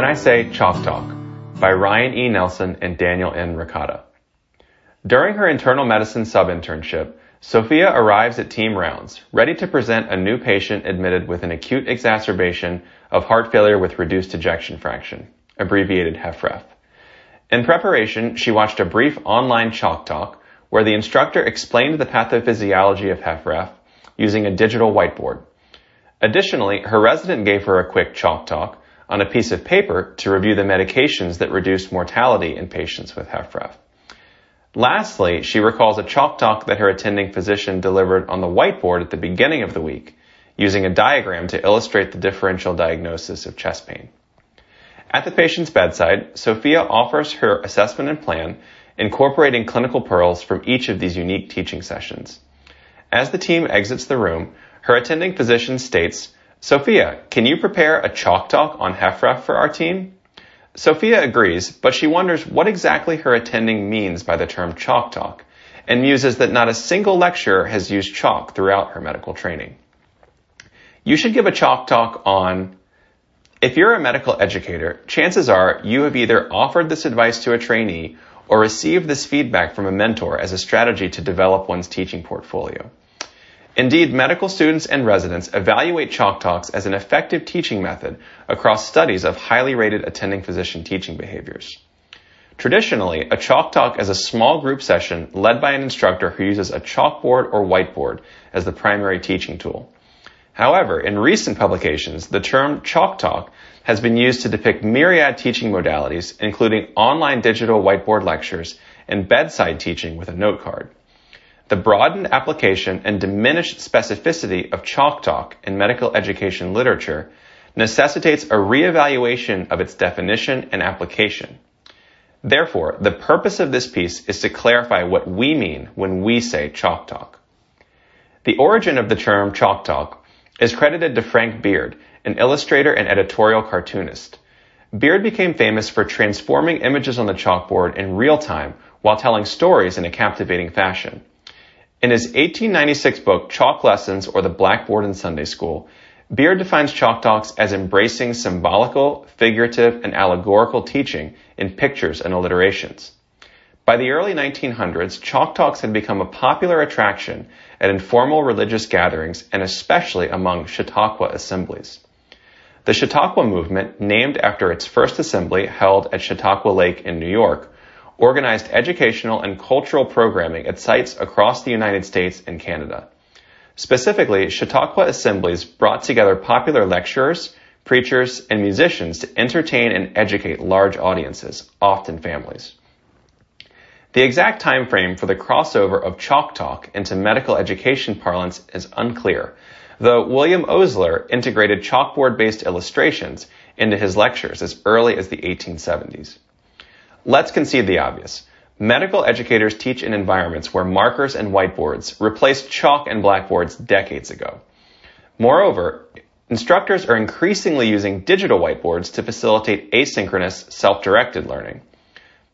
When I Say Chalk Talk by Ryan E. Nelson and Daniel N. Ricotta. During her internal medicine sub-internship, Sophia arrives at team rounds, ready to present a new patient admitted with an acute exacerbation of heart failure with reduced ejection fraction, abbreviated HFrEF. In preparation, she watched a brief online chalk talk where the instructor explained the pathophysiology of HFrEF using a digital whiteboard. Additionally, her resident gave her a quick chalk talk on a piece of paper to review the medications that reduce mortality in patients with HFrEF. Lastly, she recalls a chalk talk that her attending physician delivered on the whiteboard at the beginning of the week, using a diagram to illustrate the differential diagnosis of chest pain. At the patient's bedside, Sophia offers her assessment and plan, incorporating clinical pearls from each of these unique teaching sessions. As the team exits the room, her attending physician states, Sophia, can you prepare a chalk talk on HFrEF for our team? Sophia agrees, but she wonders what exactly her attending means by the term chalk talk, and muses that not a single lecturer has used chalk throughout her medical training. You should give a chalk talk on if you're a medical educator, chances are you have either offered this advice to a trainee or received this feedback from a mentor as a strategy to develop one's teaching portfolio. Indeed, medical students and residents evaluate chalk talks as an effective teaching method across studies of highly rated attending physician teaching behaviors. Traditionally, a chalk talk is a small group session led by an instructor who uses a chalkboard or whiteboard as the primary teaching tool. However, in recent publications, the term chalk talk has been used to depict myriad teaching modalities, including online digital whiteboard lectures and bedside teaching with a note card. The broadened application and diminished specificity of chalk talk in medical education literature necessitates a reevaluation of its definition and application. Therefore, the purpose of this piece is to clarify what we mean when we say chalk talk. The origin of the term chalk talk is credited to Frank Beard, an illustrator and editorial cartoonist. Beard became famous for transforming images on the chalkboard in real time while telling stories in a captivating fashion. In his 1896 book, Chalk Lessons or the Blackboard in Sunday School, Beard defines chalk talks as embracing symbolical, figurative, and allegorical teaching in pictures and alliterations. By the early 1900s, chalk talks had become a popular attraction at informal religious gatherings and especially among Chautauqua assemblies. The Chautauqua movement, named after its first assembly held at Chautauqua Lake in New York, organized educational and cultural programming at sites across the United States and Canada. Specifically, Chautauqua assemblies brought together popular lecturers, preachers, and musicians to entertain and educate large audiences, often families. The exact time frame for the crossover of chalk talk into medical education parlance is unclear, though William Osler integrated chalkboard-based illustrations into his lectures as early as the 1870s. Let's concede the obvious. Medical educators teach in environments where markers and whiteboards replaced chalk and blackboards decades ago. Moreover, instructors are increasingly using digital whiteboards to facilitate asynchronous, self-directed learning.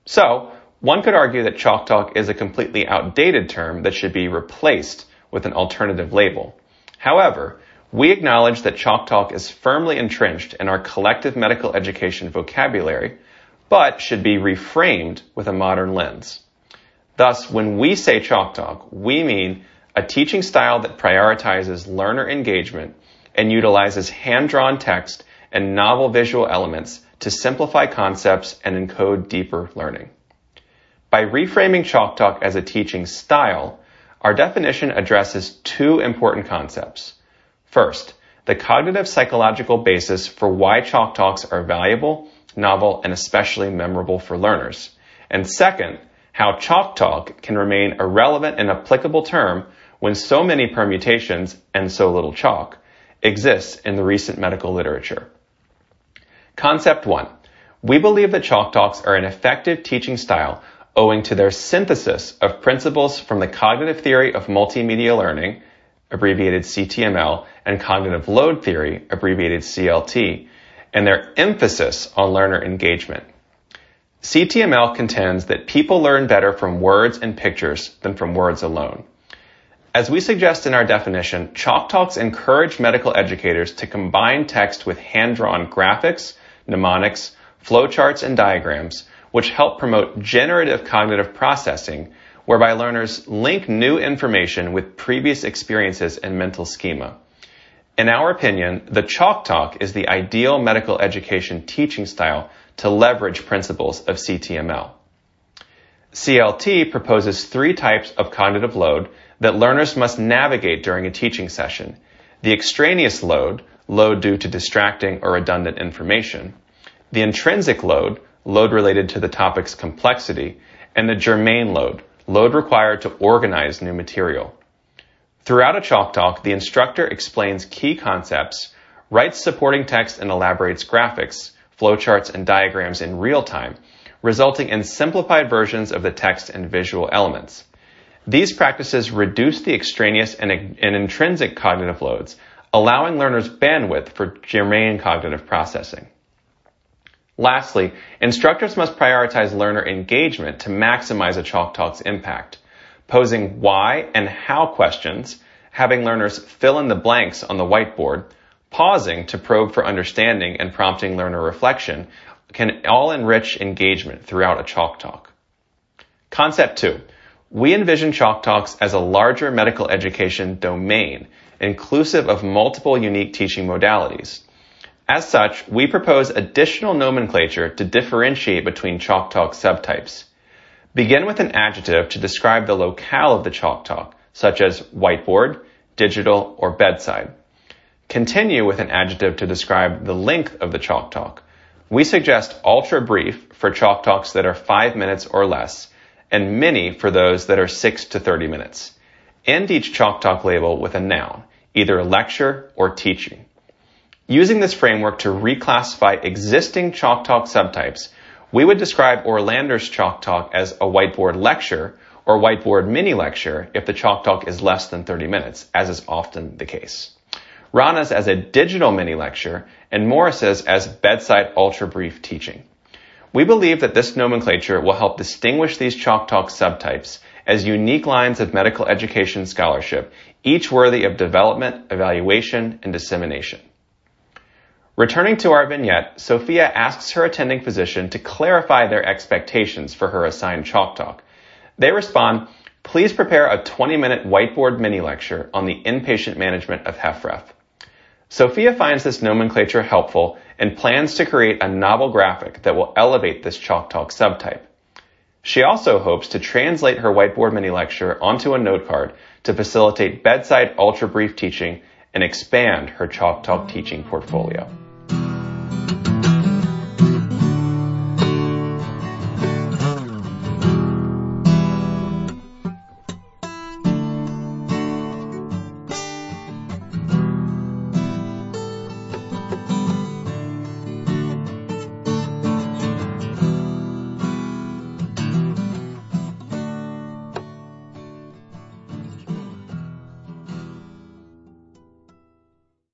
So, one could argue that chalk talk is a completely outdated term that should be replaced with an alternative label. However, we acknowledge that chalk talk is firmly entrenched in our collective medical education vocabulary but should be reframed with a modern lens. Thus, when we say chalk talk, we mean a teaching style that prioritizes learner engagement and utilizes hand-drawn text and novel visual elements to simplify concepts and encode deeper learning. By reframing chalk talk as a teaching style, our definition addresses two important concepts. First, the cognitive psychological basis for why chalk talks are valuable novel, and especially memorable for learners. And second, how chalk talk can remain a relevant and applicable term when so many permutations and so little chalk exists in the recent medical literature. Concept one. We believe that chalk talks are an effective teaching style owing to their synthesis of principles from the cognitive theory of multimedia learning, abbreviated CTML, and cognitive load theory, abbreviated CLT, and their emphasis on learner engagement. CTML contends that people learn better from words and pictures than from words alone. As we suggest in our definition, Chalk Talks encourage medical educators to combine text with hand-drawn graphics, mnemonics, flowcharts, and diagrams, which help promote generative cognitive processing, whereby learners link new information with previous experiences and mental schema. In our opinion, the Chalk Talk is the ideal medical education teaching style to leverage principles of CTML. CLT proposes three types of cognitive load that learners must navigate during a teaching session. The extraneous load, load due to distracting or redundant information. The intrinsic load, load related to the topic's complexity. And the germane load, load required to organize new material. Throughout a chalk talk, the instructor explains key concepts, writes supporting text and elaborates graphics, flowcharts, and diagrams in real time, resulting in simplified versions of the text and visual elements. These practices reduce the extraneous and, and, intrinsic cognitive loads, allowing learners bandwidth for germane cognitive processing. Lastly, instructors must prioritize learner engagement to maximize a Chalk Talk's impact, posing why and how questions, having learners fill in the blanks on the whiteboard, pausing to probe for understanding and prompting learner reflection can all enrich engagement throughout a chalk talk. Concept two. We envision chalk talks as a larger medical education domain, inclusive of multiple unique teaching modalities. As such, we propose additional nomenclature to differentiate between chalk talk subtypes. Begin with an adjective to describe the locale of the chalk talk, such as whiteboard, digital, or bedside. Continue with an adjective to describe the length of the chalk talk, we suggest ultra brief for chalk talks that are five minutes or less, and mini for those that are six to 30 minutes. End each chalk talk label with a noun, either lecture or teaching. Using this framework to reclassify existing chalk talk subtypes, we would describe Orlander's chalk talk as a whiteboard lecture or whiteboard mini lecture if the chalk talk is less than 30 minutes, as is often the case. Rana's as a digital mini lecture, and Morris's as bedside ultra brief teaching. We believe that this nomenclature will help distinguish these Chalk Talk subtypes as unique lines of medical education scholarship, each worthy of development, evaluation, and dissemination. Returning to our vignette, Sophia asks her attending physician to clarify their expectations for her assigned Chalk Talk. They respond, please prepare a 20 minute whiteboard mini lecture on the inpatient management of HFrEF. Sophia finds this nomenclature helpful and plans to create a novel graphic that will elevate this Chalk Talk subtype. She also hopes to translate her whiteboard mini lecture onto a note card to facilitate bedside ultra brief teaching and expand her Chalk Talk teaching portfolio.